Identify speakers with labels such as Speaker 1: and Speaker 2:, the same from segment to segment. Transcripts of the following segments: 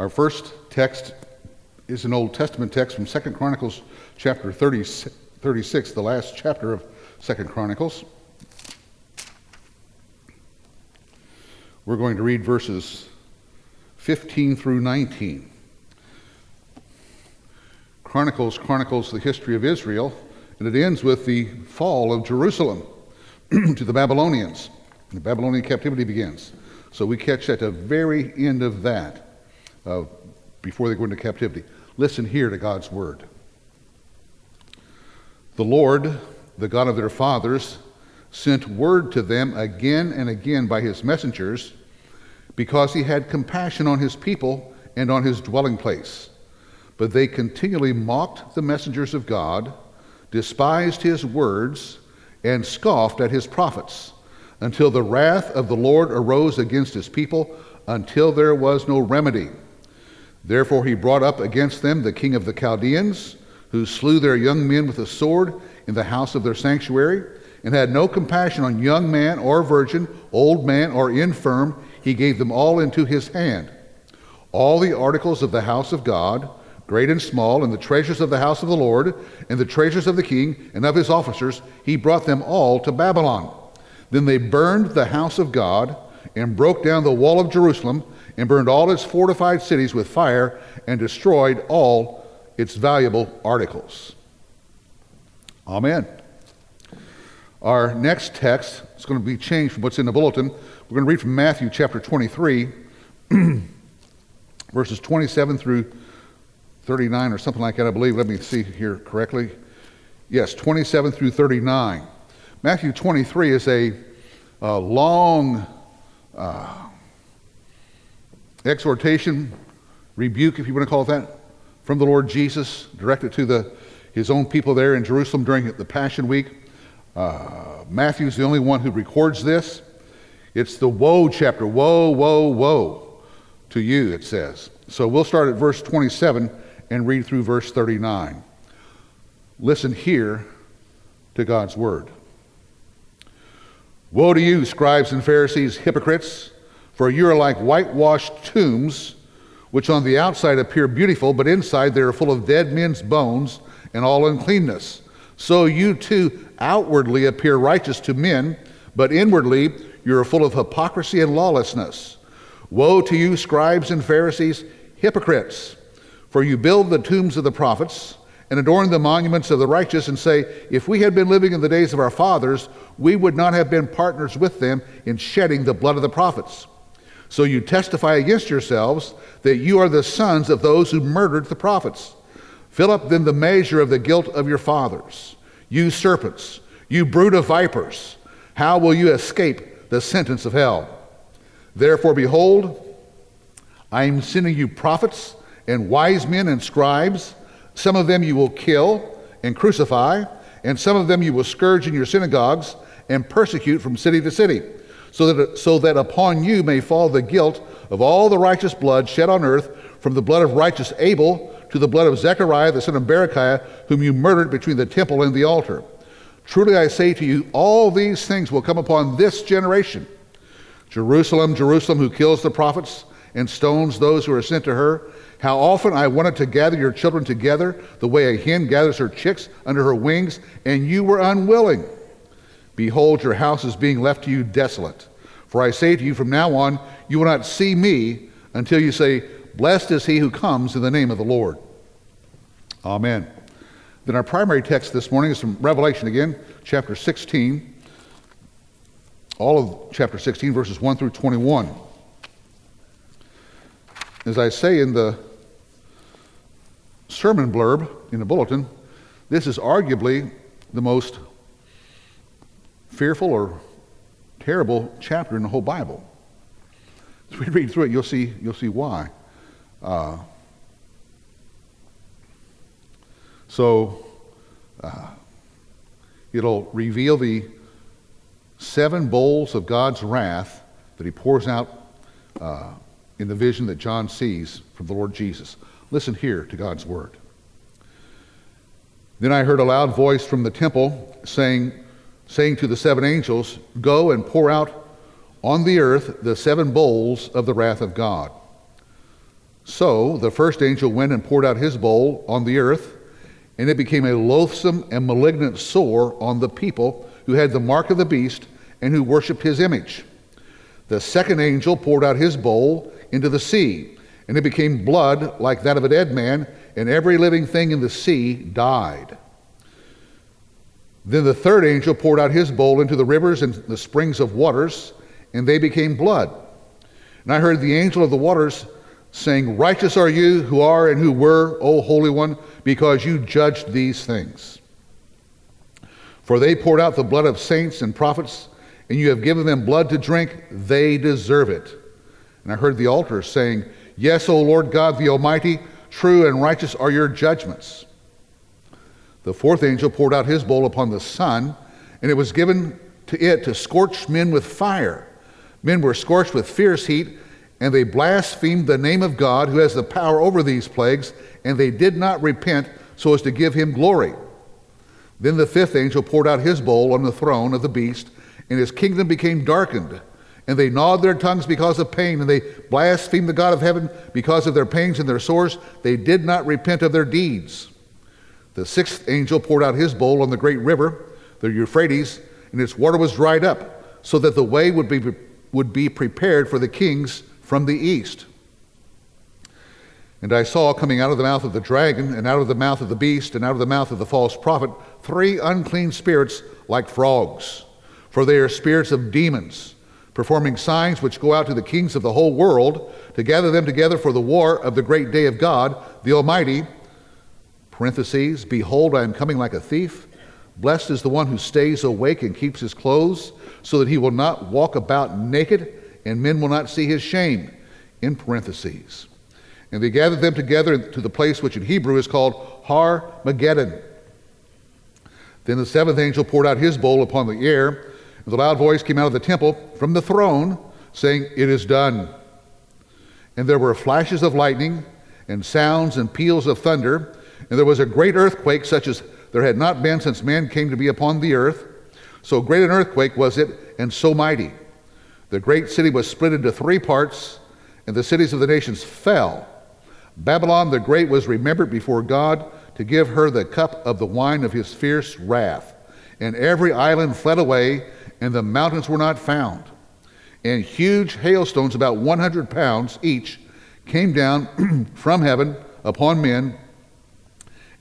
Speaker 1: Our first text is an Old Testament text from 2 Chronicles chapter 30, 36, the last chapter of 2 Chronicles. We're going to read verses 15 through 19. Chronicles chronicles the history of Israel, and it ends with the fall of Jerusalem to the Babylonians. The Babylonian captivity begins. So we catch at the very end of that uh, before they go into captivity. Listen here to God's word. The Lord, the God of their fathers, sent word to them again and again by his messengers because he had compassion on his people and on his dwelling place. But they continually mocked the messengers of God, despised his words, and scoffed at his prophets, until the wrath of the Lord arose against his people, until there was no remedy. Therefore he brought up against them the king of the Chaldeans, who slew their young men with a sword in the house of their sanctuary, and had no compassion on young man or virgin, old man or infirm. He gave them all into his hand. All the articles of the house of God, great and small, and the treasures of the house of the Lord, and the treasures of the king and of his officers, he brought them all to Babylon. Then they burned the house of God and broke down the wall of Jerusalem and burned all its fortified cities with fire and destroyed all its valuable articles. Amen. Our next text is going to be changed from what's in the bulletin. We're going to read from Matthew chapter 23, verses 27 through 39 or something like that, I believe. Let me see here correctly. Yes, 27 through 39. Matthew 23 is a, a long uh, exhortation, rebuke, if you want to call it that, from the Lord Jesus, directed to the, his own people there in Jerusalem during the Passion Week. Uh, Matthew's the only one who records this. It's the woe chapter. Woe, woe, woe to you, it says. So we'll start at verse 27 and read through verse 39. Listen here to God's word. Woe to you, scribes and Pharisees, hypocrites! For you are like whitewashed tombs, which on the outside appear beautiful, but inside they are full of dead men's bones and all uncleanness. So you too outwardly appear righteous to men, but inwardly you are full of hypocrisy and lawlessness. Woe to you, scribes and Pharisees, hypocrites! For you build the tombs of the prophets and adorn the monuments of the righteous, and say, If we had been living in the days of our fathers, we would not have been partners with them in shedding the blood of the prophets. So you testify against yourselves that you are the sons of those who murdered the prophets. Fill up then the measure of the guilt of your fathers. You serpents, you brood of vipers, how will you escape the sentence of hell? Therefore, behold, I am sending you prophets and wise men and scribes. Some of them you will kill and crucify, and some of them you will scourge in your synagogues and persecute from city to city so that, so that upon you may fall the guilt of all the righteous blood shed on earth, from the blood of righteous Abel to the blood of Zechariah the son of Berechiah, whom you murdered between the temple and the altar. Truly I say to you, all these things will come upon this generation. Jerusalem, Jerusalem, who kills the prophets and stones those who are sent to her. How often I wanted to gather your children together the way a hen gathers her chicks under her wings, and you were unwilling. Behold, your house is being left to you desolate. For I say to you, from now on, you will not see me until you say, Blessed is he who comes in the name of the Lord. Amen. Then our primary text this morning is from Revelation again, chapter 16. All of chapter 16, verses 1 through 21. As I say in the sermon blurb in the bulletin, this is arguably the most fearful or terrible chapter in the whole Bible. As we read through it, you'll see, you'll see why. Uh, so, uh, it'll reveal the seven bowls of God's wrath that he pours out uh, in the vision that John sees from the Lord Jesus. Listen here to God's word. Then I heard a loud voice from the temple saying, saying to the seven angels, Go and pour out on the earth the seven bowls of the wrath of God. So the first angel went and poured out his bowl on the earth, and it became a loathsome and malignant sore on the people who had the mark of the beast and who worshipped his image. The second angel poured out his bowl into the sea, and it became blood like that of a dead man, and every living thing in the sea died. Then the third angel poured out his bowl into the rivers and the springs of waters, and they became blood. And I heard the angel of the waters saying, Righteous are you who are and who were, O Holy One, because you judged these things. For they poured out the blood of saints and prophets, and you have given them blood to drink. They deserve it. And I heard the altar saying, Yes, O Lord God the Almighty, true and righteous are your judgments. The fourth angel poured out his bowl upon the sun, and it was given to it to scorch men with fire. Men were scorched with fierce heat, and they blasphemed the name of God who has the power over these plagues, and they did not repent so as to give him glory. Then the fifth angel poured out his bowl on the throne of the beast, and his kingdom became darkened. And they gnawed their tongues because of pain, and they blasphemed the God of heaven because of their pains and their sores. They did not repent of their deeds. The sixth angel poured out his bowl on the great river, the Euphrates, and its water was dried up, so that the way would be, would be prepared for the kings from the east. And I saw coming out of the mouth of the dragon, and out of the mouth of the beast, and out of the mouth of the false prophet, three unclean spirits like frogs. For they are spirits of demons, performing signs which go out to the kings of the whole world to gather them together for the war of the great day of God, the Almighty. Parentheses, behold, I am coming like a thief. Blessed is the one who stays awake and keeps his clothes, so that he will not walk about naked, and men will not see his shame. In parentheses. And they gathered them together to the place which in Hebrew is called Har Mageddon. Then the seventh angel poured out his bowl upon the air, and the loud voice came out of the temple from the throne, saying, It is done. And there were flashes of lightning, and sounds and peals of thunder, and there was a great earthquake, such as there had not been since man came to be upon the earth. So great an earthquake was it, and so mighty. The great city was split into three parts, and the cities of the nations fell. Babylon the Great was remembered before God to give her the cup of the wine of his fierce wrath. And every island fled away, and the mountains were not found. And huge hailstones, about 100 pounds each, came down from heaven upon men,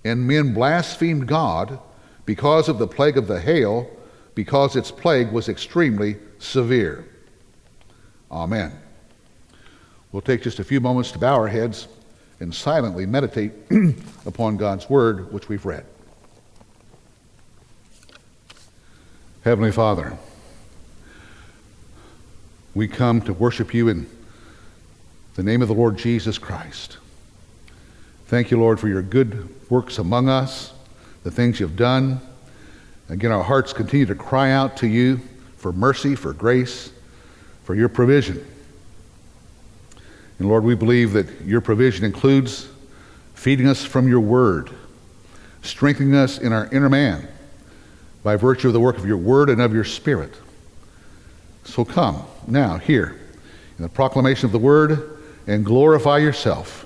Speaker 1: and men blasphemed God because of the plague of the hail, because its plague was extremely severe. Amen. We'll take just a few moments to bow our heads and silently meditate upon God's word, which we've read. Heavenly Father, we come to worship you in the name of the Lord Jesus Christ. Thank you, Lord, for your good works among us, the things you've done. Again, our hearts continue to cry out to you for mercy, for grace, for your provision. And Lord, we believe that your provision includes feeding us from your word, strengthening us in our inner man by virtue of the work of your word and of your spirit. So come now, here, in the proclamation of the word, and glorify yourself.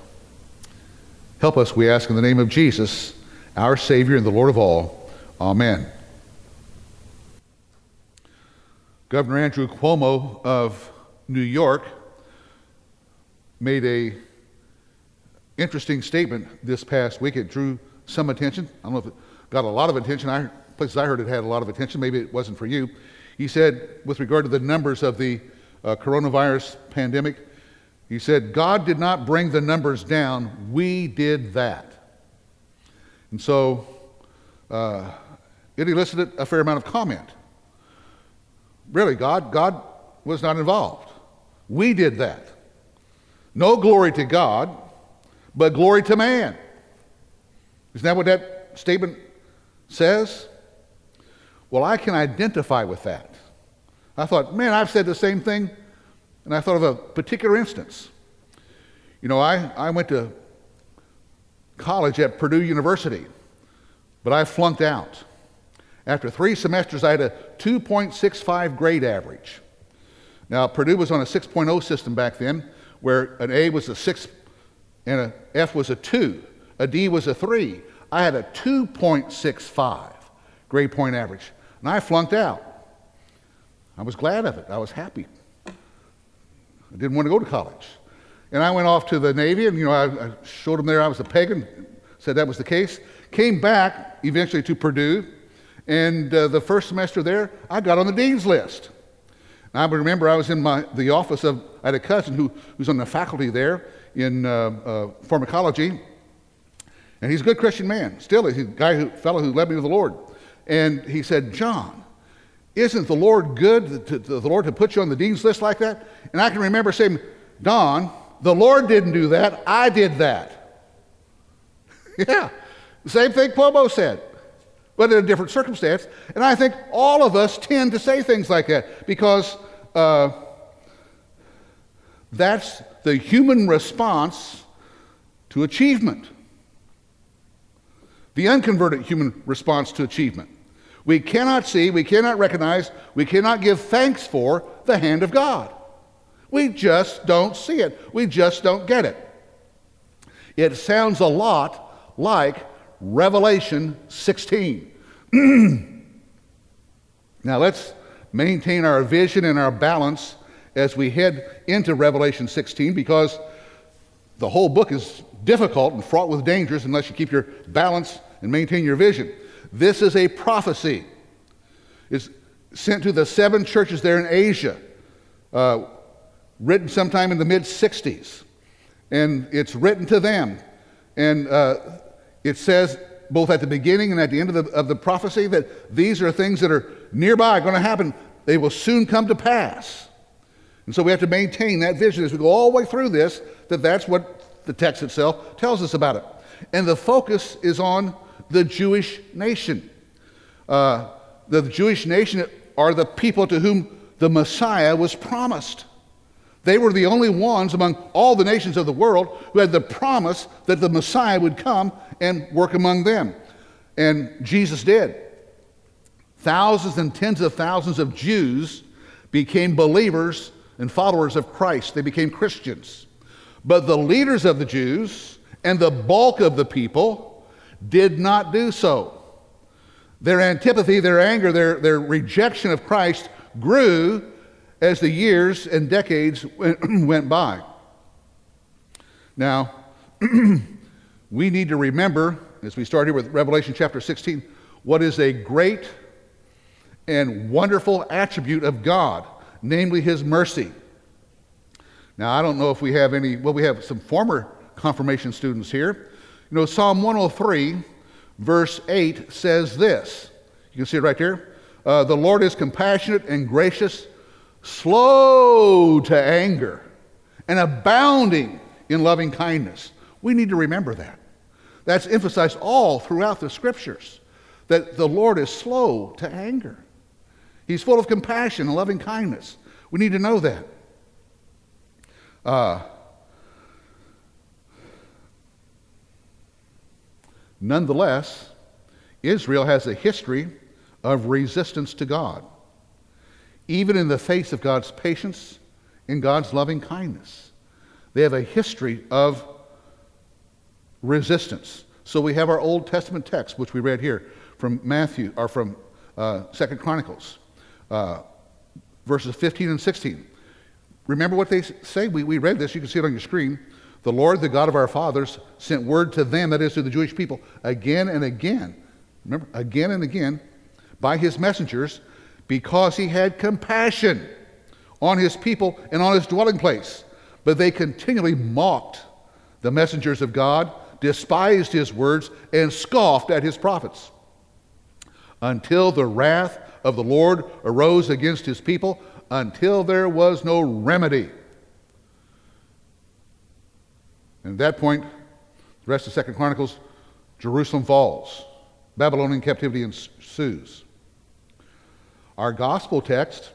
Speaker 1: Help us, we ask, in the name of Jesus, our Savior and the Lord of all. Amen. Governor Andrew Cuomo of New York made a interesting statement this past week. It drew some attention. I don't know if it got a lot of attention. I, places I heard it had a lot of attention. Maybe it wasn't for you. He said, with regard to the numbers of the uh, coronavirus pandemic, he said, God did not bring the numbers down. We did that. And so uh, it elicited a fair amount of comment. Really, God, God was not involved. We did that. No glory to God, but glory to man. Isn't that what that statement says? Well, I can identify with that. I thought, man, I've said the same thing, and I thought of a particular instance. You know, I, I went to college at Purdue University, but I flunked out. After three semesters, I had a 2.65 grade average. Now, Purdue was on a 6.0 system back then, where an A was a six and a F was a 2, a D was a 3. I had a 2.65 grade point average, and I flunked out. I was glad of it. I was happy. I didn't want to go to college. And I went off to the Navy, and you know, I, I showed them there I was a pagan, said that was the case. Came back eventually to Purdue, and uh, the first semester there, I got on the dean's list. And I remember I was in my, the office of, I had a cousin who, who's on the faculty there in uh, uh, pharmacology, and he's a good Christian man. Still, he's a guy who, fellow who led me to the Lord. And he said, John, isn't the Lord good, to, to, the Lord to put you on the dean's list like that? And I can remember saying, Don, the Lord didn't do that, I did that. yeah, same thing Cuomo said, but in a different circumstance. And I think all of us tend to say things like that because uh, that's the human response to achievement, the unconverted human response to achievement. We cannot see, we cannot recognize, we cannot give thanks for the hand of God. We just don't see it. We just don't get it. It sounds a lot like Revelation 16. now let's maintain our vision and our balance as we head into Revelation 16 because the whole book is difficult and fraught with dangers unless you keep your balance and maintain your vision. This is a prophecy. It's sent to the seven churches there in Asia. Uh, written sometime in the mid 60s. And it's written to them. And uh, it says, both at the beginning and at the end of the, of the prophecy, that these are things that are nearby, going to happen. They will soon come to pass. And so we have to maintain that vision as we go all the way through this, that that's what the text itself tells us about it. And the focus is on the Jewish nation. Uh, the Jewish nation are the people to whom the Messiah was promised. They were the only ones among all the nations of the world who had the promise that the Messiah would come and work among them. And Jesus did. Thousands and tens of thousands of Jews became believers and followers of Christ. They became Christians. But the leaders of the Jews and the bulk of the people did not do so. Their antipathy, their anger, their, their rejection of Christ grew as the years and decades went by. Now, we need to remember, as we start here with Revelation chapter 16, what is a great and wonderful attribute of God, namely His mercy. Now, I don't know if we have any, well, we have some former confirmation students here. You know, Psalm 103, verse 8 says this. You can see it right there. Uh, the Lord is compassionate and gracious slow to anger, and abounding in loving kindness. We need to remember that. That's emphasized all throughout the scriptures that the Lord is slow to anger. He's full of compassion and loving kindness. We need to know that. Uh, nonetheless, Israel has a history of resistance to God even in the face of God's patience and God's loving kindness. They have a history of resistance. So we have our Old Testament text, which we read here from Matthew, or from uh, Second Chronicles, uh, verses 15 and 16. Remember what they say? We, we read this, you can see it on your screen. The Lord, the God of our fathers, sent word to them, that is to the Jewish people, again and again. Remember, again and again, by his messengers, because he had compassion on his people and on his dwelling place. But they continually mocked the messengers of God, despised his words, and scoffed at his prophets. Until the wrath of the Lord arose against his people, until there was no remedy. And at that point, the rest of Second Chronicles, Jerusalem falls. Babylonian captivity ensues. Our gospel text,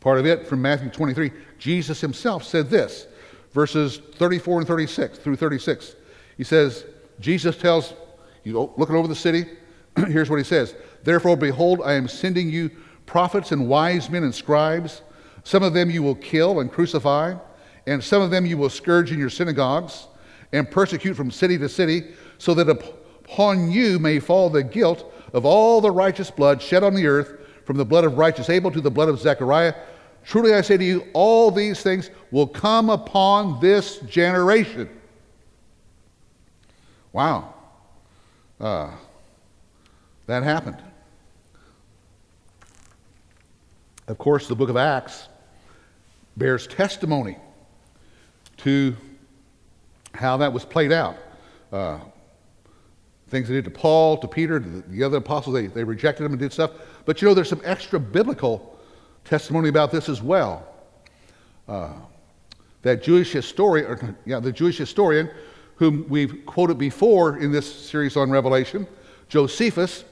Speaker 1: part of it from Matthew 23, Jesus himself said this, verses 34 and 36 through 36. He says, Jesus tells, you know, looking over the city, here's what he says Therefore, behold, I am sending you prophets and wise men and scribes. Some of them you will kill and crucify, and some of them you will scourge in your synagogues, and persecute from city to city, so that upon you may fall the guilt of all the righteous blood shed on the earth, from the blood of righteous Abel to the blood of Zechariah. Truly I say to you, all these things will come upon this generation. Wow. Uh, that happened. Of course, the book of Acts bears testimony to how that was played out. Uh, things they did to Paul, to Peter, to the, the other apostles, they, they rejected him and did stuff. But you know, there's some extra biblical testimony about this as well. Uh, that Jewish historian, or, yeah, the Jewish historian, whom we've quoted before in this series on Revelation, Josephus,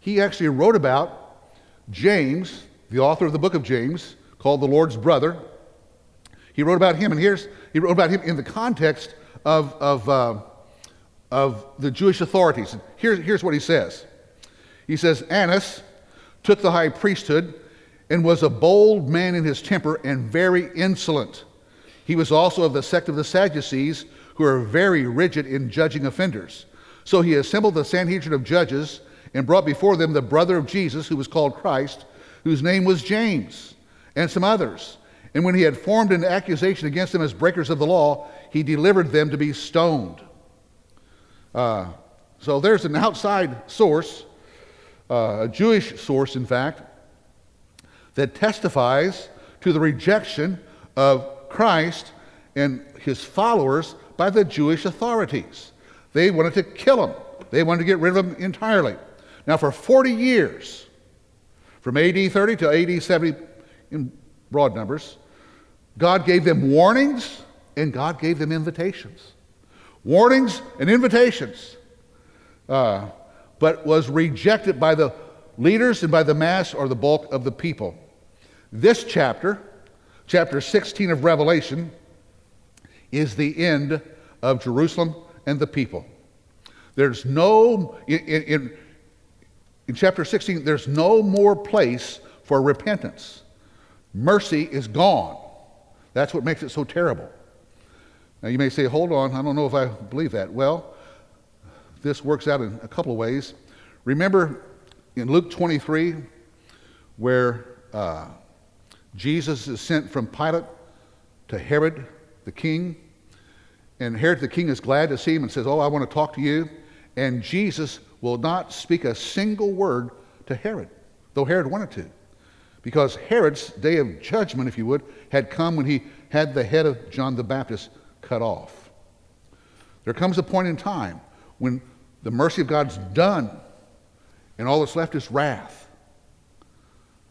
Speaker 1: he actually wrote about James, the author of the book of James, called the Lord's brother. He wrote about him, and here's he wrote about him in the context of, of, uh, of the Jewish authorities. Here, here's what he says. He says, Annas took the high priesthood and was a bold man in his temper and very insolent. He was also of the sect of the Sadducees, who are very rigid in judging offenders. So he assembled the Sanhedrin of judges and brought before them the brother of Jesus, who was called Christ, whose name was James, and some others. And when he had formed an accusation against them as breakers of the law, he delivered them to be stoned. Uh, so there's an outside source, uh, a Jewish source, in fact, that testifies to the rejection of Christ and his followers by the Jewish authorities. They wanted to kill him, they wanted to get rid of him entirely. Now, for 40 years, from AD 30 to AD 70, in broad numbers, God gave them warnings and God gave them invitations. Warnings and invitations, uh, but was rejected by the leaders and by the mass or the bulk of the people. This chapter, chapter 16 of Revelation, is the end of Jerusalem and the people. There's no, in, in, in chapter 16, there's no more place for repentance. Mercy is gone. That's what makes it so terrible. Now, you may say, hold on, I don't know if I believe that. Well, this works out in a couple of ways. Remember in Luke 23, where uh, Jesus is sent from Pilate to Herod the king, and Herod the king is glad to see him and says, Oh, I want to talk to you. And Jesus will not speak a single word to Herod, though Herod wanted to. Because Herod's day of judgment, if you would, had come when he had the head of John the Baptist cut off. There comes a point in time when the mercy of God's done and all that's left is wrath.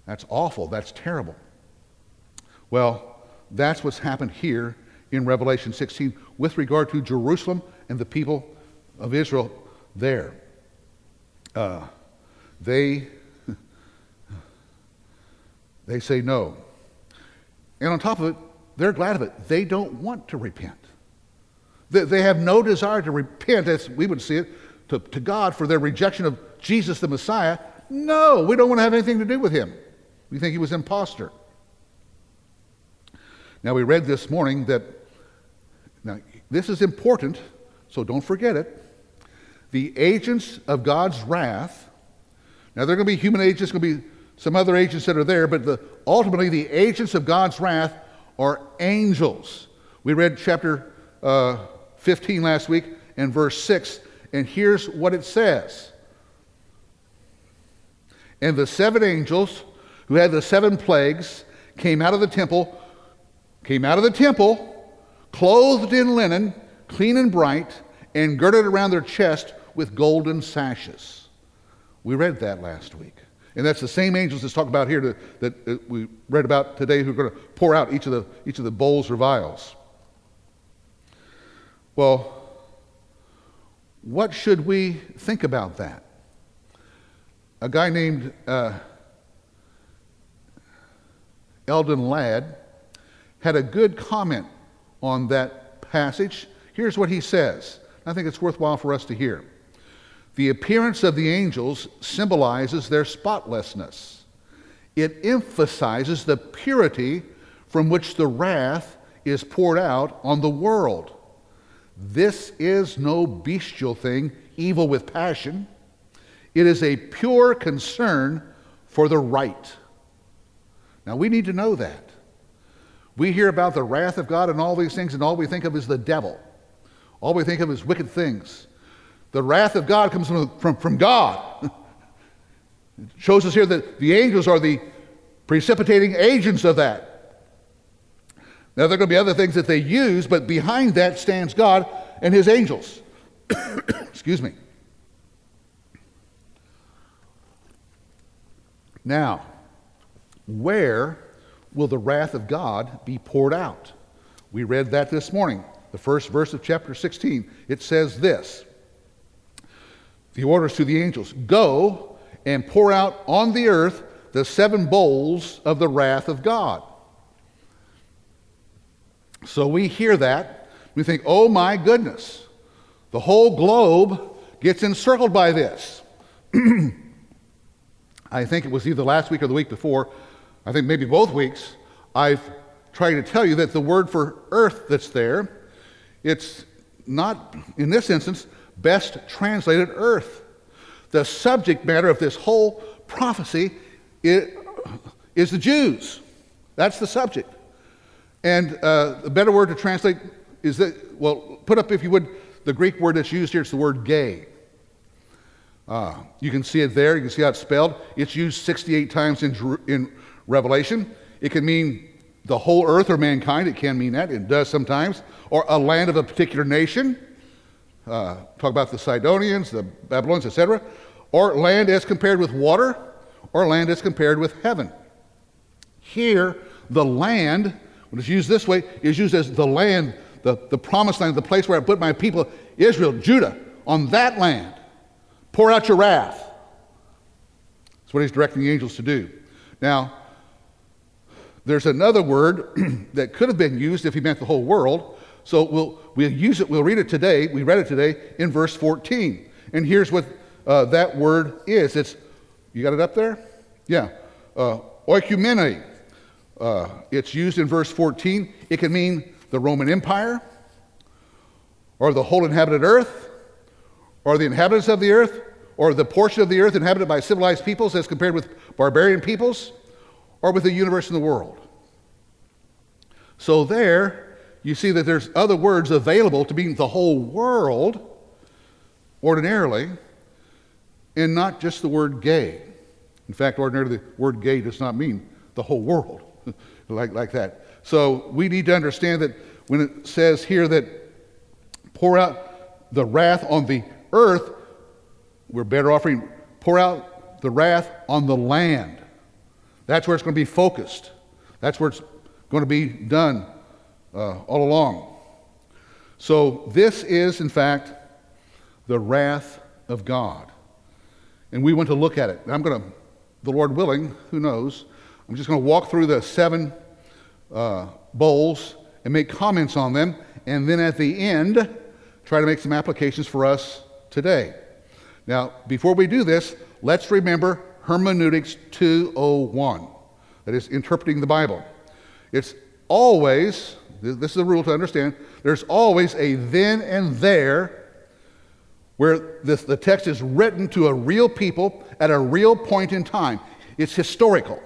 Speaker 1: That's awful. That's terrible. Well, that's what's happened here in Revelation 16 with regard to Jerusalem and the people of Israel there. Uh, they they say no. And on top of it, they're glad of it. They don't want to repent. They, they have no desire to repent, as we would see it, to, to God for their rejection of Jesus the Messiah. No, we don't want to have anything to do with him. We think he was an impostor. Now, we read this morning that, now, this is important, so don't forget it. The agents of God's wrath, now, they're going to be human agents, going to be some other agents that are there, but the, ultimately, the agents of God's wrath are angels. We read chapter uh, 15 last week and verse 6, and here's what it says. And the seven angels who had the seven plagues came out of the temple came out of the temple, clothed in linen, clean and bright, and girded around their chest with golden sashes. We read that last week. And that's the same angels that's talked about here that, that, we read about today who are going to pour out each of, the, each of the bowls or vials. Well, what should we think about that? A guy named uh, Eldon Ladd had a good comment on that passage. Here's what he says. I think it's worthwhile for us to hear. The appearance of the angels symbolizes their spotlessness. It emphasizes the purity from which the wrath is poured out on the world. This is no bestial thing, evil with passion. It is a pure concern for the right. Now, we need to know that. We hear about the wrath of God and all these things, and all we think of is the devil. All we think of is wicked things. The wrath of God comes from, from, from God. it shows us here that the angels are the precipitating agents of that. Now, there are going to be other things that they use, but behind that stands God and his angels. Excuse me. Now, where will the wrath of God be poured out? We read that this morning, the first verse of chapter 16. It says this The orders to the angels Go and pour out on the earth the seven bowls of the wrath of God. So we hear that, we think, oh my goodness, the whole globe gets encircled by this. I think it was either last week or the week before, I think maybe both weeks, I've tried to tell you that the word for earth that's there, it's not, in this instance, best translated earth. The subject matter of this whole prophecy is the Jews. That's the subject. And uh, the better word to translate is that, well, put up, if you would, the Greek word that's used here. It's the word gay. Uh, you can see it there. You can see how it's spelled. It's used 68 times in, in Revelation. It can mean the whole earth or mankind. It can mean that. It does sometimes. Or a land of a particular nation. Uh, talk about the Sidonians, the Babylonians, etc. Or land as compared with water, or land as compared with heaven. Here, the land when it's used this way, is used as the land, the, the promised land, the place where I put my people, Israel, Judah, on that land. Pour out your wrath. That's what he's directing the angels to do. Now, there's another word that could have been used if he meant the whole world. So we'll, we'll use it, we'll read it today. We read it today in verse 14. And here's what uh, that word is it's, you got it up there? Yeah. Uh, oikumene. Uh, it's used in verse 14. It can mean the Roman Empire, or the whole inhabited earth, or the inhabitants of the earth, or the portion of the earth inhabited by civilized peoples as compared with barbarian peoples, or with the universe and the world. So there, you see that there's other words available to mean the whole world ordinarily, and not just the word gay. In fact, ordinarily, the word gay does not mean the whole world. like, like that. So we need to understand that when it says here that pour out the wrath on the earth, we're better offering pour out the wrath on the land. That's where it's going to be focused. That's where it's going to be done uh, all along. So this is, in fact, the wrath of God. And we want to look at it. I'm going to, the Lord willing, who knows, I'm just going to walk through the seven uh, bowls and make comments on them, and then at the end, try to make some applications for us today. Now, before we do this, let's remember Hermeneutics 201. That is interpreting the Bible. It's always, this is a rule to understand, there's always a then and there where this, the text is written to a real people at a real point in time. It's historical.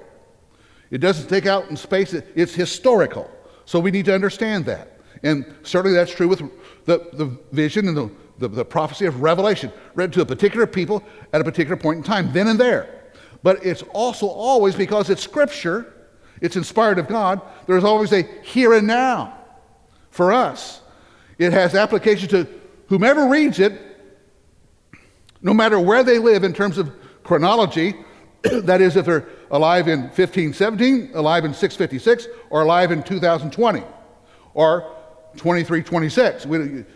Speaker 1: It doesn't take out in space, it's historical. So we need to understand that. And certainly that's true with the, the vision and the, the, the prophecy of Revelation, read to a particular people at a particular point in time, then and there. But it's also always because it's scripture, it's inspired of God, there's always a here and now for us. It has application to whomever reads it, no matter where they live in terms of chronology, that is, if they're alive in 1517, alive in 656, or alive in 2020, or 2326.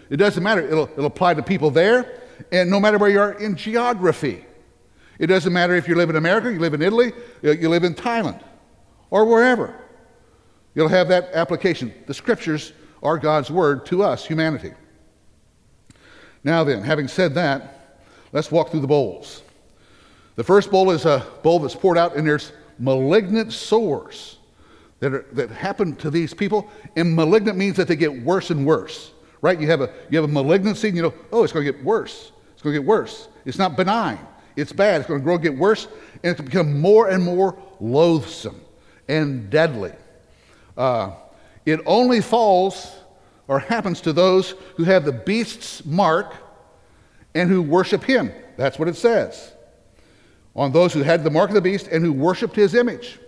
Speaker 1: It doesn't matter. It'll, it'll apply to people there, and no matter where you are in geography. It doesn't matter if you live in America, you live in Italy, you live in Thailand, or wherever. You'll have that application. The scriptures are God's word to us, humanity. Now then, having said that, let's walk through the bowls. The first bowl is a bowl that's poured out, and there's malignant sores that, are, that happen to these people. And malignant means that they get worse and worse. right? You have a, you have a malignancy, and you know, oh, it's going to get worse. It's going to get worse. It's not benign. It's bad. It's going to grow, get worse, and it's become more and more loathsome and deadly. Uh, it only falls or happens to those who have the beast's mark and who worship him. That's what it says. On those who had the mark of the beast and who worshiped his image.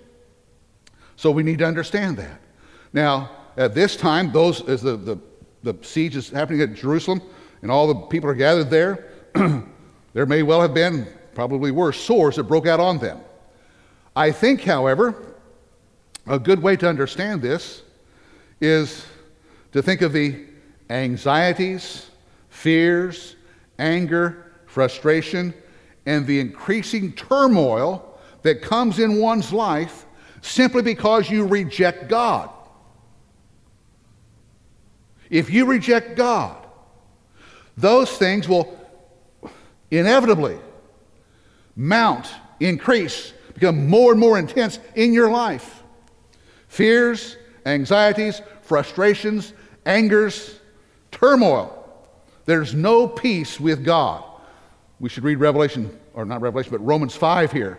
Speaker 1: So we need to understand that. Now, at this time, those as the, the, the siege is happening at Jerusalem and all the people are gathered there, there may well have been, probably were, sores that broke out on them. I think, however, a good way to understand this is to think of the anxieties, fears, anger, frustration, and the increasing turmoil that comes in one's life simply because you reject God. If you reject God, those things will inevitably mount, increase, become more and more intense in your life. Fears, anxieties, frustrations, angers, turmoil. There's no peace with God. We should read Revelation, or not Revelation, but Romans 5 here,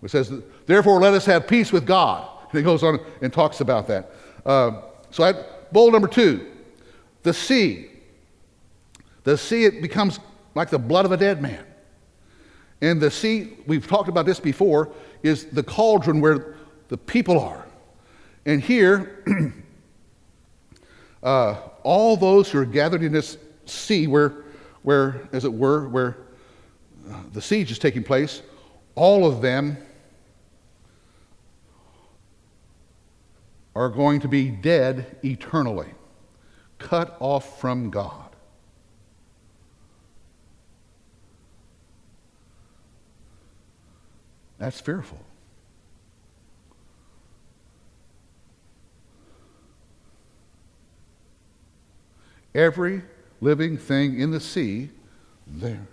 Speaker 1: which says, Therefore, let us have peace with God. And he goes on and talks about that. Uh, so, I, bowl number two the sea. The sea, it becomes like the blood of a dead man. And the sea, we've talked about this before, is the cauldron where the people are. And here, uh, all those who are gathered in this sea, where, where as it were, where uh, the siege is taking place, all of them are going to be dead eternally, cut off from God. That's fearful. Every living thing in the sea, there,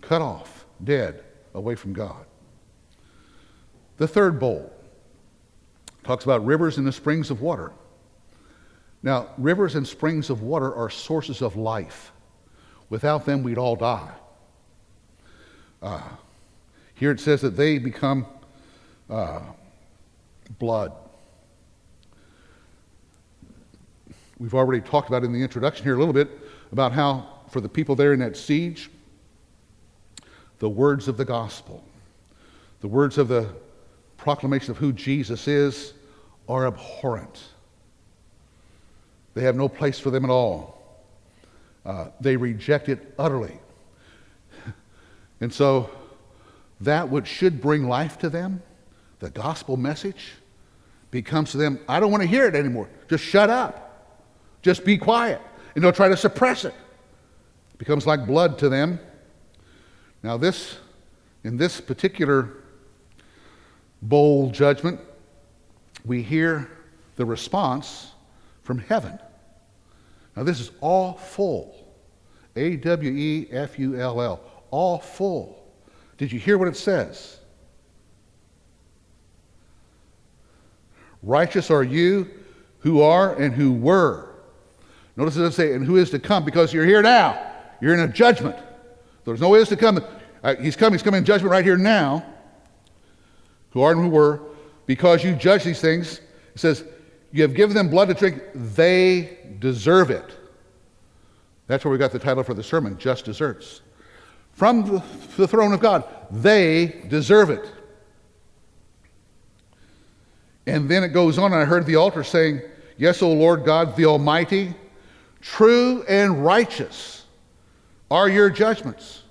Speaker 1: cut off, dead, away from God. The third bowl talks about rivers and the springs of water. Now, rivers and springs of water are sources of life. Without them, we'd all die. Uh, here it says that they become uh, blood. We've already talked about in the introduction here a little bit about how, for the people there in that siege, the words of the gospel, the words of the proclamation of who Jesus is, are abhorrent. They have no place for them at all. Uh, they reject it utterly. And so, that which should bring life to them, the gospel message, becomes to them, I don't want to hear it anymore. Just shut up. Just be quiet. And they'll try to suppress it. It becomes like blood to them. Now, this, in this particular bold judgment, we hear the response from heaven. Now, this is all full. A W E F U L L. All full. Did you hear what it says? Righteous are you who are and who were Notice it say, and who is to come, because you're here now. You're in a judgment. There's no is to come. Uh, he's coming, he's coming in judgment right here now. Who are and who were, because you judge these things. It says, you have given them blood to drink, they deserve it. That's where we got the title for the sermon, Just Deserts. From the throne of God, they deserve it. And then it goes on, and I heard the altar saying, Yes, O Lord God, the Almighty, True and righteous are your judgments.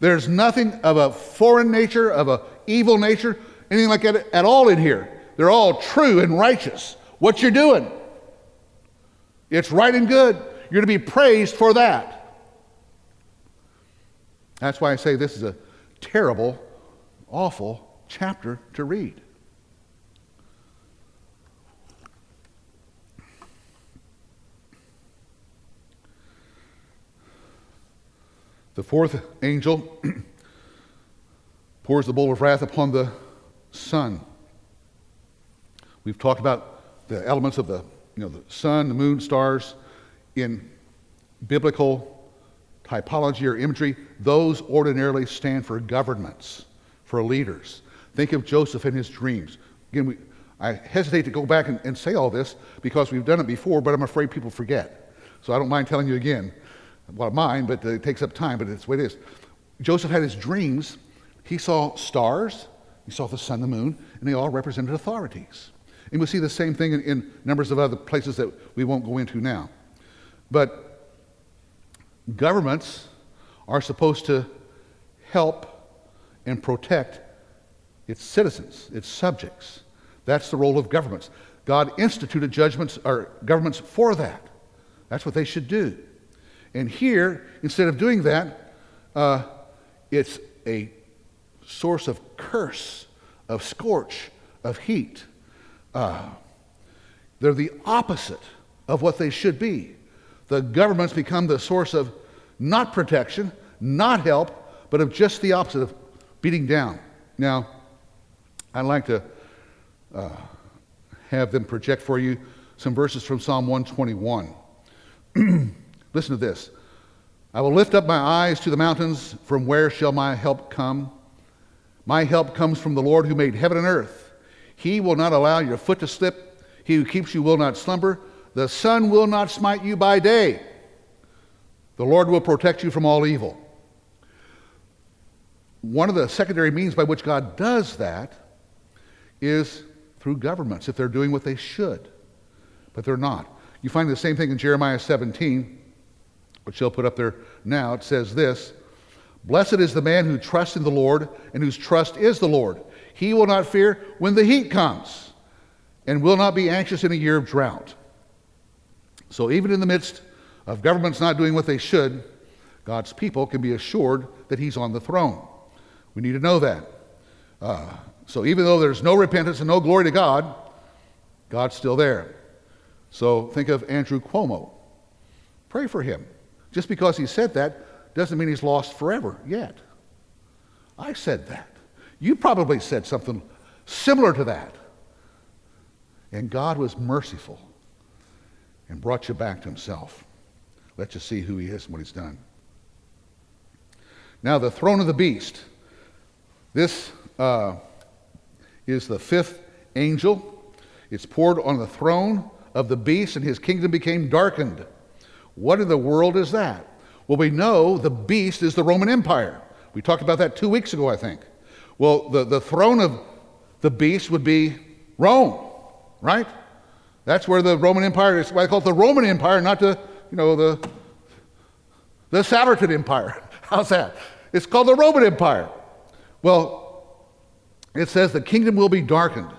Speaker 1: There's nothing of a foreign nature, of a evil nature, anything like that at all in here. They're all true and righteous. What you're doing, it's right and good. You're to be praised for that. That's why I say this is a terrible, awful chapter to read. The fourth angel pours the bowl of wrath upon the sun. We've talked about the elements of the, you know, the sun, the moon, stars. in biblical typology or imagery, those ordinarily stand for governments, for leaders. Think of Joseph and his dreams. Again, we, I hesitate to go back and, and say all this because we've done it before, but I'm afraid people forget. So I don't mind telling you again. Well, mine, but it takes up time, but it's the way it is. Joseph had his dreams. He saw stars, he saw the sun, the moon, and they all represented authorities. And we see the same thing in, in numbers of other places that we won't go into now. But governments are supposed to help and protect its citizens, its subjects. That's the role of governments. God instituted judgments or governments for that. That's what they should do. And here, instead of doing that, uh, it's a source of curse, of scorch, of heat. Uh, they're the opposite of what they should be. The governments become the source of not protection, not help, but of just the opposite of beating down. Now, I'd like to uh, have them project for you some verses from Psalm 121. Listen to this. I will lift up my eyes to the mountains. From where shall my help come? My help comes from the Lord who made heaven and earth. He will not allow your foot to slip. He who keeps you will not slumber. The sun will not smite you by day. The Lord will protect you from all evil. One of the secondary means by which God does that is through governments, if they're doing what they should, but they're not. You find the same thing in Jeremiah 17, which they'll put up there now. It says this Blessed is the man who trusts in the Lord and whose trust is the Lord. He will not fear when the heat comes and will not be anxious in a year of drought. So, even in the midst of governments not doing what they should, God's people can be assured that He's on the throne. We need to know that. Uh, so, even though there's no repentance and no glory to God, God's still there. So, think of Andrew Cuomo. Pray for him. Just because he said that doesn't mean he's lost forever yet. I said that. You probably said something similar to that. And God was merciful and brought you back to himself. Let you see who he is and what he's done. Now, the throne of the beast. This uh, is the fifth angel. It's poured on the throne of the beast, and his kingdom became darkened. What in the world is that? Well, we know the beast is the Roman Empire. We talked about that two weeks ago, I think. Well, the, the throne of the beast would be Rome, right? That's where the Roman Empire is. Why they call it the Roman Empire, not the, you know, the, the Saturday Empire. How's that? It's called the Roman Empire. Well, it says the kingdom will be darkened.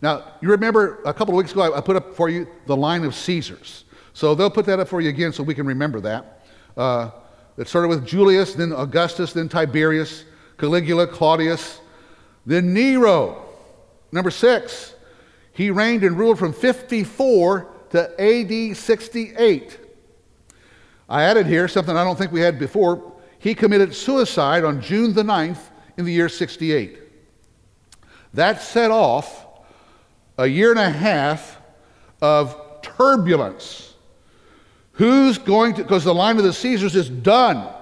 Speaker 1: Now, you remember a couple of weeks ago, I put up for you the line of Caesars. So they'll put that up for you again so we can remember that. Uh, it started with Julius, then Augustus, then Tiberius, Caligula, Claudius, then Nero. Number six, he reigned and ruled from 54 to AD 68. I added here something I don't think we had before. He committed suicide on June the 9th in the year 68. That set off a year and a half of turbulence Who's going to, because the line of the Caesars is done.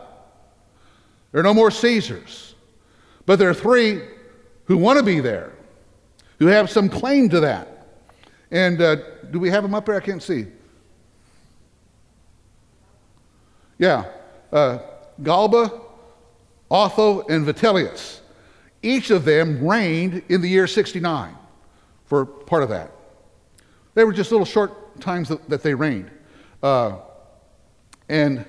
Speaker 1: There are no more Caesars. But there are three who want to be there, who have some claim to that. And uh, do we have them up there? I can't see. Yeah. Uh, Galba, Otho, and Vitellius. Each of them reigned in the year 69 for part of that. They were just little short times that, that they reigned. Uh, and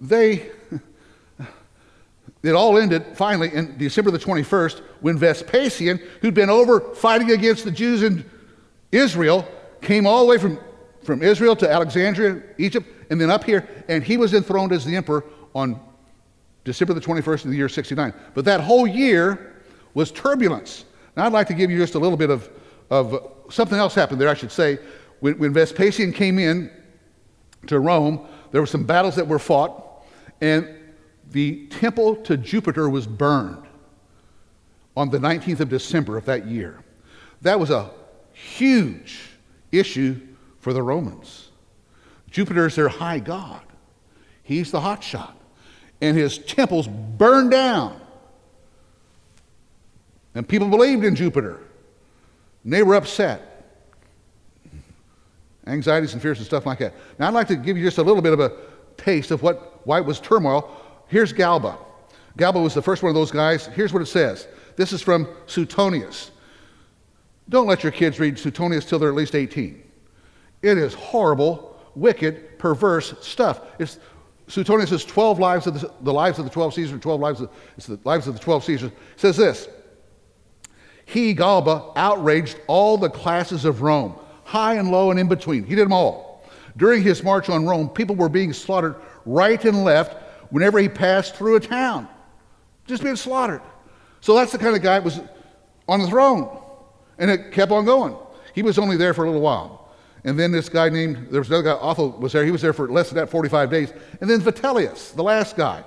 Speaker 1: they, it all ended finally in December the 21st when Vespasian, who'd been over fighting against the Jews in Israel, came all the way from, from Israel to Alexandria, Egypt, and then up here, and he was enthroned as the emperor on December the 21st of the year 69. But that whole year was turbulence. Now, I'd like to give you just a little bit of, of something else happened there, I should say. When, when Vespasian came in to Rome, there were some battles that were fought, and the temple to Jupiter was burned on the 19th of December of that year. That was a huge issue for the Romans. Jupiter is their high god. He's the hot shot. And his temples burned down. And people believed in Jupiter. And they were upset. Anxieties and fears and stuff like that. Now, I'd like to give you just a little bit of a taste of what, why it was turmoil. Here's Galba. Galba was the first one of those guys. Here's what it says. This is from Suetonius. Don't let your kids read Suetonius till they're at least 18. It is horrible, wicked, perverse stuff. It's Suetonius says 12 lives of the, the lives of the 12 Caesars, 12 lives of, it's the lives of the 12 Caesars. It says this He, Galba, outraged all the classes of Rome, high and low and in between. He did them all. During his march on Rome, people were being slaughtered right and left whenever he passed through a town, just being slaughtered. So that's the kind of guy that was on the throne. And it kept on going. He was only there for a little while. And then this guy named, there was another guy, Otho was there. He was there for less than that, 45 days. And then Vitellius, the last guy.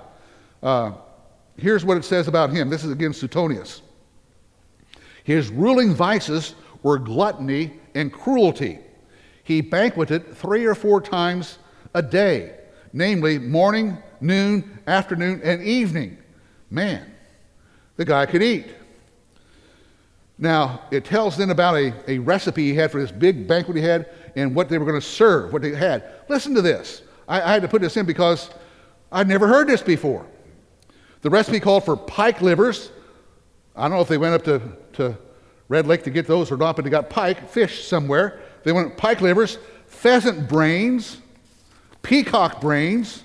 Speaker 1: Uh, here's what it says about him. This is again Suetonius. His ruling vices were gluttony and cruelty. He banqueted three or four times a day, namely morning, noon, afternoon, and evening. Man, the guy could eat. Now, it tells then about a, a recipe he had for this big banquet he had and what they were going to serve, what they had. Listen to this. I, I had to put this in because I'd never heard this before. The recipe called for pike livers. I don't know if they went up to, to Red Lake to get those or not, but they got pike, fish somewhere. They went pike livers, pheasant brains, peacock brains,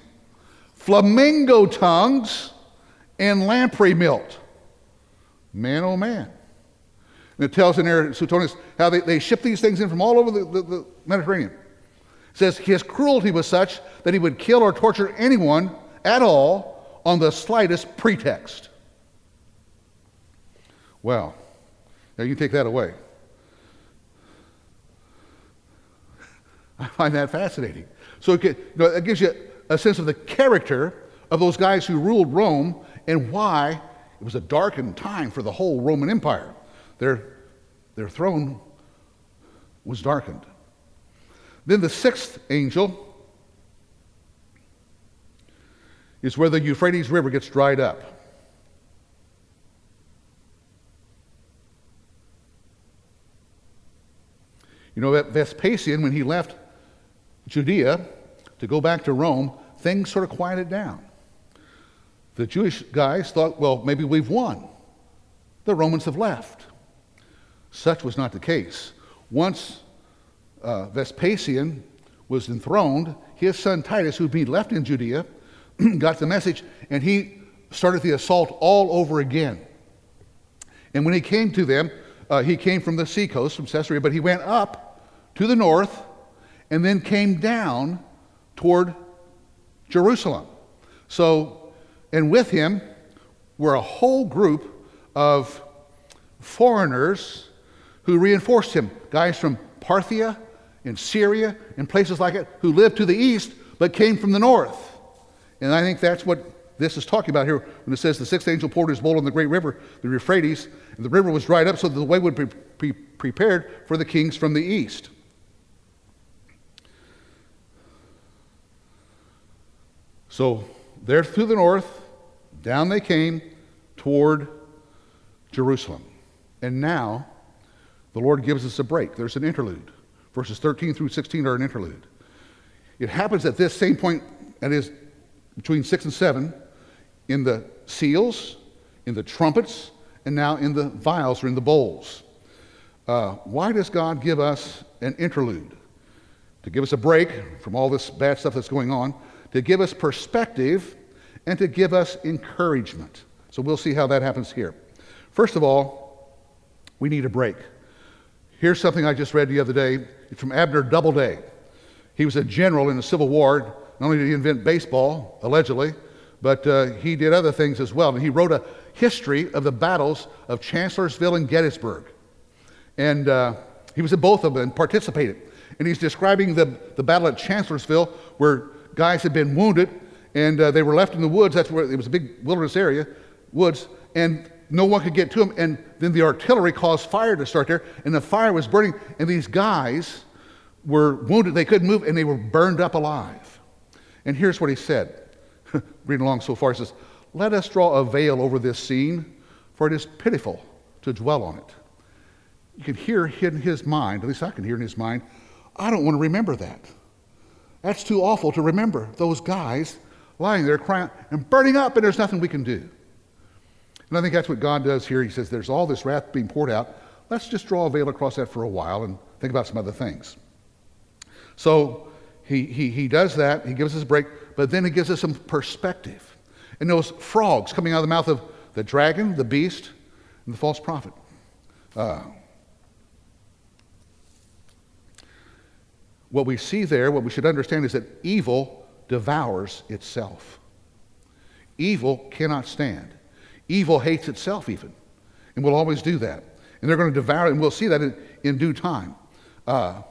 Speaker 1: flamingo tongues, and lamprey milt. Man, oh man. And it tells in there, Suetonius, how they, they ship these things in from all over the, the, the Mediterranean. It says his cruelty was such that he would kill or torture anyone at all on the slightest pretext. Well, now you take that away. I find that fascinating. So it, you know, it gives you a sense of the character of those guys who ruled Rome and why it was a darkened time for the whole Roman Empire. Their, their throne was darkened. Then the sixth angel is where the Euphrates River gets dried up. You know, Vespasian, when he left Judea to go back to Rome, things sort of quieted down. The Jewish guys thought, well, maybe we've won. The Romans have left. Such was not the case. Once uh, Vespasian was enthroned, his son Titus, who'd been left in Judea, got the message and he started the assault all over again. And when he came to them, uh, he came from the seacoast, from Caesarea, but he went up to the north and then came down toward Jerusalem. So, and with him were a whole group of foreigners who reinforced him. Guys from Parthia and Syria and places like it who lived to the east but came from the north. And I think that's what this is talking about here when it says the sixth angel poured his bowl on the great river, the Euphrates, and the river was dried up so that the way would be prepared for the kings from the east. So there through the north, down they came toward Jerusalem. And now the Lord gives us a break. There's an interlude. Verses 13 through 16 are an interlude. It happens at this same point, that is between 6 and 7, in the seals, in the trumpets, and now in the vials or in the bowls. Uh, why does God give us an interlude? To give us a break from all this bad stuff that's going on, to give us perspective, and to give us encouragement. So we'll see how that happens here. First of all, we need a break. Here's something I just read the other day. It's from Abner Doubleday. He was a general in the Civil War. Not only did he invent baseball, allegedly, but uh, he did other things as well. And he wrote a history of the battles of Chancellorsville and Gettysburg. And uh, he was in both of them and participated. And he's describing the, the battle at Chancellorsville where guys had been wounded and uh, they were left in the woods. That's where it was a big wilderness area, woods. And no one could get to them. And then the artillery caused fire to start there, and the fire was burning. And these guys were wounded, they couldn't move, and they were burned up alive. And here's what he said. Reading along so far, he says, Let us draw a veil over this scene, for it is pitiful to dwell on it. You can hear in his mind, at least I can hear in his mind, I don't want to remember that. That's too awful to remember. Those guys lying there crying and burning up, and there's nothing we can do. And I think that's what God does here. He says, There's all this wrath being poured out. Let's just draw a veil across that for a while and think about some other things. So he, he, he does that. He gives us a break, but then he gives us some perspective. And those frogs coming out of the mouth of the dragon, the beast, and the false prophet. Uh, what we see there, what we should understand is that evil devours itself. Evil cannot stand. Evil hates itself, even, and will always do that. And they're going to devour it, and we'll see that in, in due time. Uh,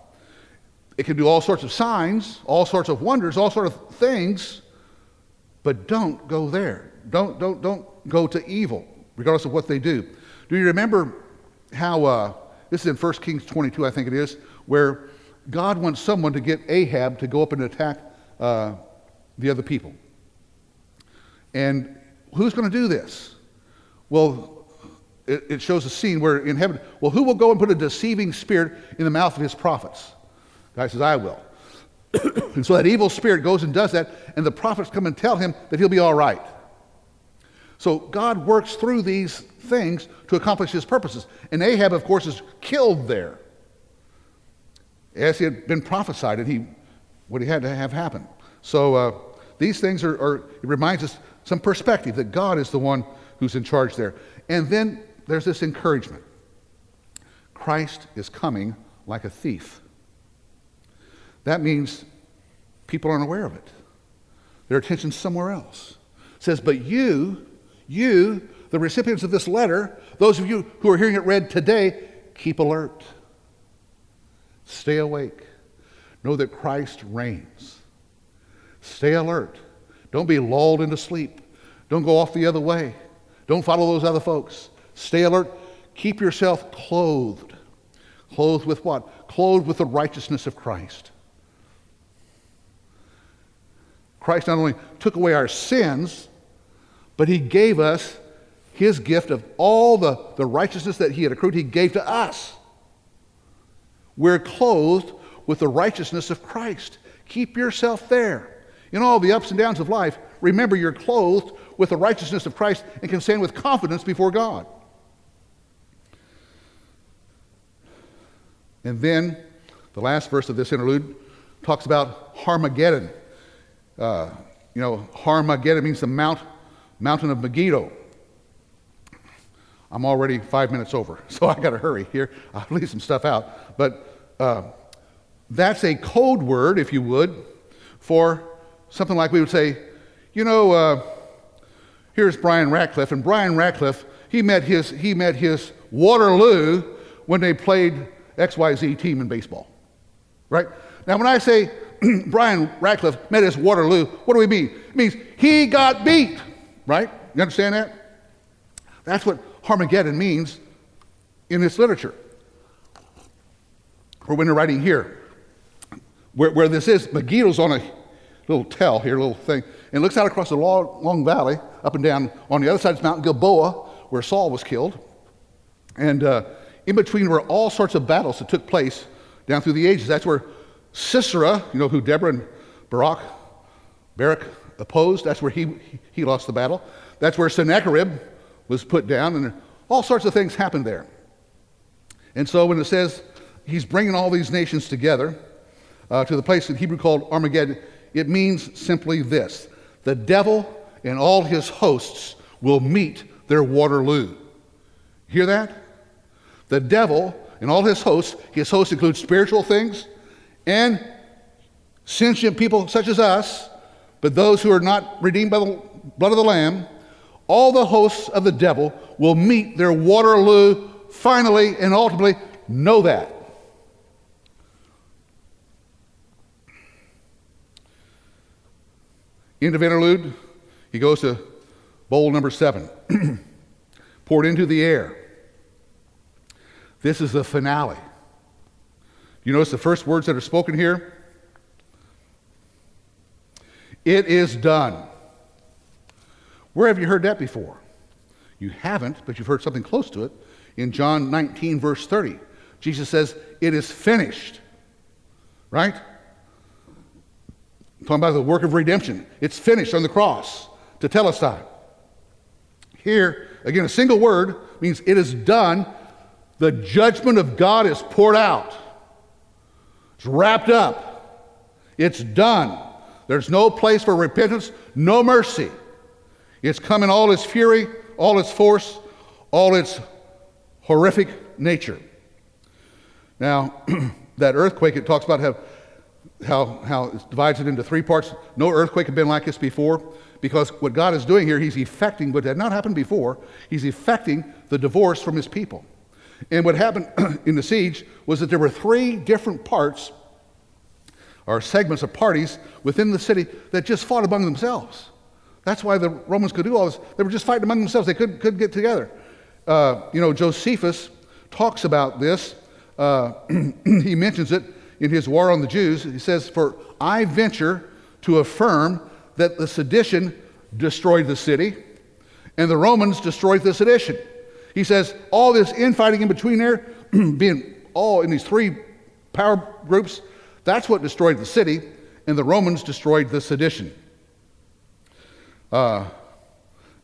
Speaker 1: it can do all sorts of signs, all sorts of wonders, all sorts of things, but don't go there. Don't, don't, don't go to evil, regardless of what they do. Do you remember how, uh, this is in 1 Kings 22, I think it is, where God wants someone to get Ahab to go up and attack uh, the other people. And who's going to do this? Well, it, it, shows a scene where in heaven, well, who will go and put a deceiving spirit in the mouth of his prophets? God says, I will. and so that evil spirit goes and does that, and the prophets come and tell him that he'll be all right. So God works through these things to accomplish his purposes. And Ahab, of course, is killed there as he had been prophesied and he, what he had to have happen. So uh, these things are, are, it reminds us some perspective that God is the one who's in charge there. And then there's this encouragement Christ is coming like a thief. That means people aren't aware of it. Their attention's somewhere else. It says, but you, you, the recipients of this letter, those of you who are hearing it read today, keep alert. Stay awake. Know that Christ reigns. Stay alert. Don't be lulled into sleep. Don't go off the other way. Don't follow those other folks. Stay alert. Keep yourself clothed. Clothed with what? Clothed with the righteousness of Christ. Christ not only took away our sins, but he gave us his gift of all the, the righteousness that he had accrued, he gave to us. We're clothed with the righteousness of Christ. Keep yourself there. In all the ups and downs of life, remember you're clothed with the righteousness of Christ and can stand with confidence before God. And then the last verse of this interlude talks about Harmageddon. Uh, you know, Harmageddon means the mount, mountain of Megiddo. I'm already five minutes over, so I got to hurry here. I'll leave some stuff out. But uh, that's a code word, if you would, for something like we would say, you know, uh, here's Brian Ratcliffe, and Brian Ratcliffe, he met his, he met his Waterloo when they played XYZ team in baseball, right? Now, when I say Brian Ratcliffe met his Waterloo, what do we mean? It means he got beat, right? You understand that? That's what Harmageddon means in this literature. Or when they're writing here, where, where this is, Megiddo's on a little tell here, little thing, and looks out across the long, long valley, up and down. On the other side is Mount Gilboa, where Saul was killed. And uh, in between were all sorts of battles that took place down through the ages. That's where Sisera, you know who Deborah and Barak, Barak opposed, that's where he, he lost the battle. That's where Sennacherib was put down, and all sorts of things happened there. And so when it says he's bringing all these nations together uh, to the place in Hebrew called Armageddon, it means simply this the devil and all his hosts will meet their Waterloo. Hear that? The devil and all his hosts, his hosts include spiritual things and sentient people such as us, but those who are not redeemed by the blood of the Lamb, all the hosts of the devil will meet their Waterloo finally and ultimately. Know that. End of interlude. He goes to bowl number seven. Poured into the air. This is the finale. You notice the first words that are spoken here? It is done. Where have you heard that before? You haven't, but you've heard something close to it in John 19, verse 30. Jesus says, It is finished. Right? I'm talking about the work of redemption. It's finished on the cross tetelestai. Here, again, a single word means it is done. The judgment of God is poured out. It's wrapped up. It's done. There's no place for repentance, no mercy. It's come in all its fury, all its force, all its horrific nature. Now, that earthquake, it talks about how, how, how it divides it into three parts. No earthquake had been like this before because what God is doing here, He's effecting what had not happened before, He's effecting the divorce from His people. And what happened in the siege was that there were three different parts or segments of parties within the city that just fought among themselves. That's why the Romans could do all this. They were just fighting among themselves. They couldn't, couldn't get together. Uh, you know, Josephus talks about this. Uh, he mentions it in his War on the Jews. He says, For I venture to affirm that the sedition destroyed the city and the Romans destroyed the sedition. He says, All this infighting in between there, being all in these three power groups, that's what destroyed the city, and the Romans destroyed the sedition. Uh,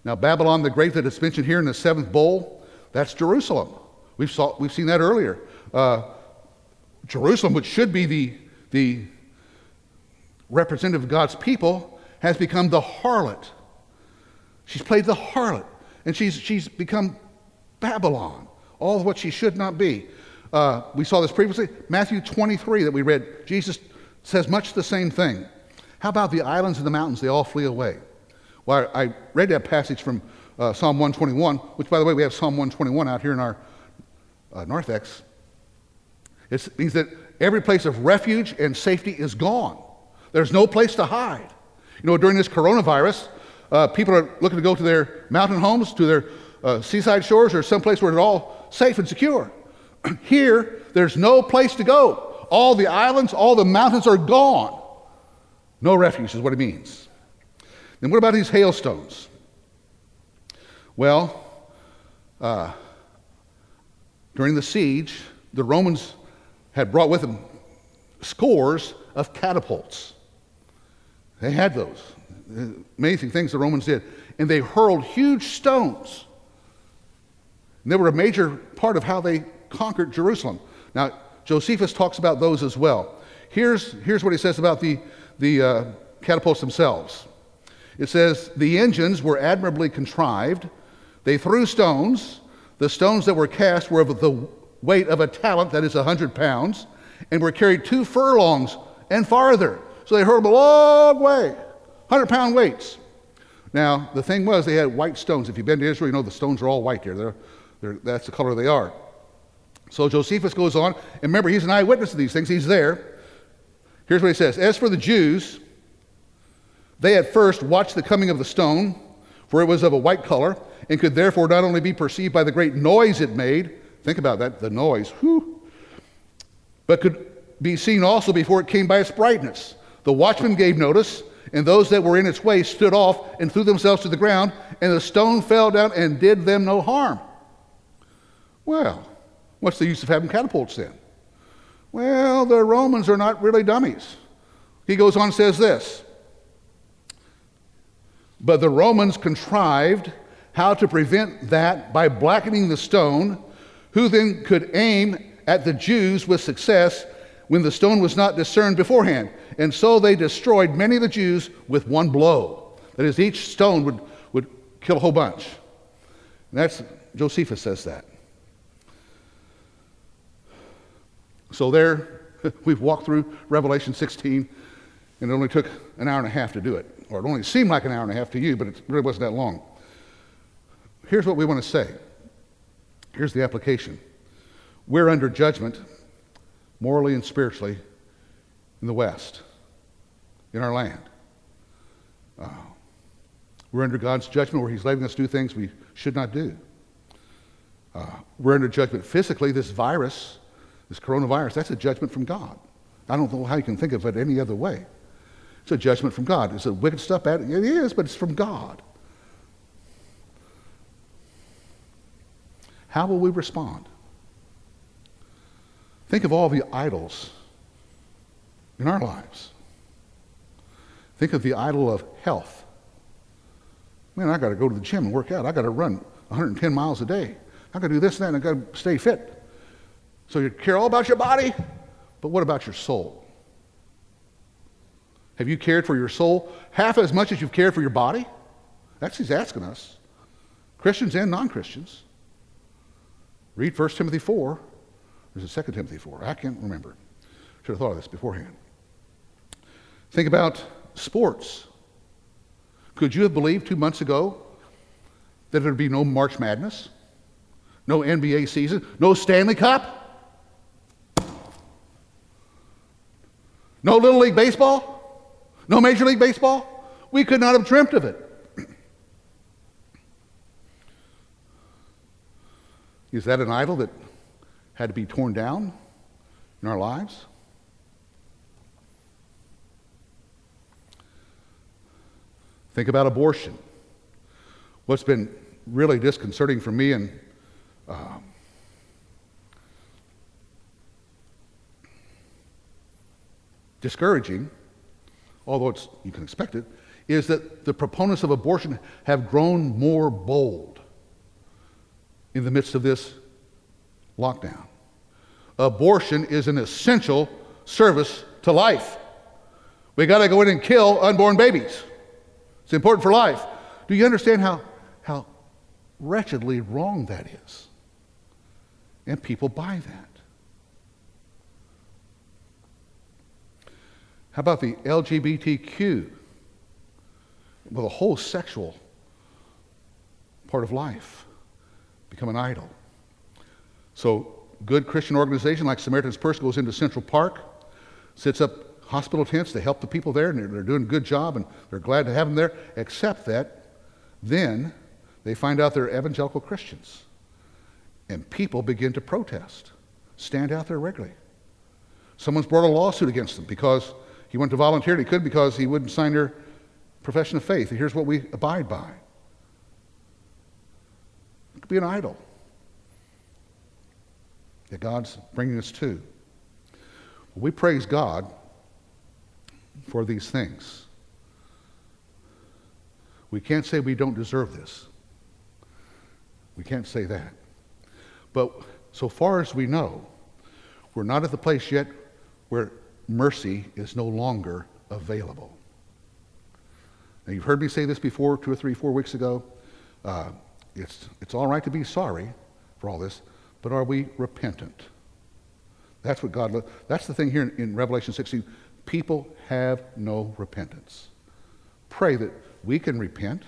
Speaker 1: now, Babylon the Great, that is mentioned here in the seventh bowl, that's Jerusalem. We've, saw, we've seen that earlier. Uh, Jerusalem, which should be the, the representative of God's people, has become the harlot. She's played the harlot, and she's, she's become Babylon, all of what she should not be. Uh, we saw this previously. Matthew 23 that we read, Jesus says much the same thing. How about the islands and the mountains? They all flee away. Well, I, read that passage from uh, Psalm 121, which, by the way, we have Psalm 121 out here in our uh, narthex. It means that every place of refuge and safety is gone. There's no place to hide. You know, during this coronavirus, uh, people are looking to go to their mountain homes, to their uh, seaside shores, or someplace where it's all safe and secure. Here, there's no place to go. All the islands, all the mountains are gone. No refuge is what it means. Then what about these hailstones? Well, uh, during the siege, the Romans had brought with them scores of catapults. They had those. Amazing things the Romans did. And they hurled huge stones. And they were a major part of how they conquered Jerusalem. Now, Josephus talks about those as well. Here's, here's what he says about the, the uh, catapults themselves it says, The engines were admirably contrived. They threw stones. The stones that were cast were of the weight of a talent, that is, a 100 pounds, and were carried two furlongs and farther. So they hurled them a long way, 100 pound weights. Now, the thing was, they had white stones. If you've been to Israel, you know the stones are all white there. They're, they're, that's the color they are. So Josephus goes on, and remember, he's an eyewitness of these things, he's there. Here's what he says As for the Jews, they at first watched the coming of the stone, for it was of a white color, and could therefore not only be perceived by the great noise it made, think about that, the noise, whew, but could be seen also before it came by its brightness. The watchman gave notice, and those that were in its way stood off and threw themselves to the ground, and the stone fell down and did them no harm. Well, What's the use of having catapults then? Well, the Romans are not really dummies. He goes on and says this But the Romans contrived how to prevent that by blackening the stone, who then could aim at the Jews with success when the stone was not discerned beforehand. And so they destroyed many of the Jews with one blow. That is, each stone would, would kill a whole bunch. And that's Josephus says that. So there, we've walked through Revelation 16, and it only took an hour and a half to do it. Or it only seemed like an hour and a half to you, but it really wasn't that long. Here's what we want to say. Here's the application. We're under judgment, morally and spiritually, in the West, in our land. Uh, we're under God's judgment where He's letting us do things we should not do. Uh, we're under judgment physically. This virus This coronavirus, that's a judgment from God. I don't know how you can think of it any other way. It's a judgment from God. Is it wicked stuff? Bad? It is, but it's from God. How will we respond? Think of all the idols in our lives. Think of the idol of health. Man, I got to go to the gym and work out. I got to run 110 miles a day. I got to do this and that, and I got to stay fit. So you care all about your body, but what about your soul? Have you cared for your soul half as much as you've cared for your body? That's he's asking us. Christians and non Christians. Read 1 Timothy 4. There's a 2 Timothy 4. I can't remember. Should have thought of this beforehand. Think about sports. Could you have believed two months ago that there'd be no March Madness, no NBA season, no Stanley Cup, no Little League Baseball, no Major League Baseball? We could not have dreamt of it. Is that an idol that had to be torn down in our lives? Think about abortion. What's been really disconcerting for me and uh, discouraging, although it's, you can expect it, is that the proponents of abortion have grown more bold in the midst of this lockdown. Abortion is an essential service to life. We got to go in and kill unborn babies. It's important for life. Do you understand how, how wretchedly wrong that is? And people buy that. How about the LGBTQ? Well, the whole sexual part of life become an idol. So, good Christian organization like Samaritan's Purse goes into Central Park, sets up hospital tents to help the people there, and they're, they're doing a good job, and they're glad to have them there, except that then they find out they're evangelical Christians. And people begin to protest, stand out there regularly. Someone's brought a lawsuit against them because he went to volunteer, he could because he wouldn't sign your profession of faith. Here's what we abide by. It could be an idol that God's bringing us to. we praise God for these things. We can't say we don't deserve this. We can't say that. But so far as we know, we're not at the place yet where mercy is no longer available. Now, you've heard me say this before, two or three, four weeks ago. Uh, it's, it's all right to be sorry for all this, but are we repentant? That's what God, that's the thing here in, in Revelation 16. People have no repentance. Pray that we can repent,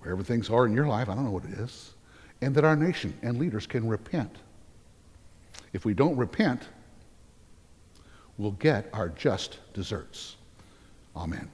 Speaker 1: wherever things are in your life, I don't know what it is, and that our nation and leaders can repent. If we don't repent, we'll get our just deserts. Amen.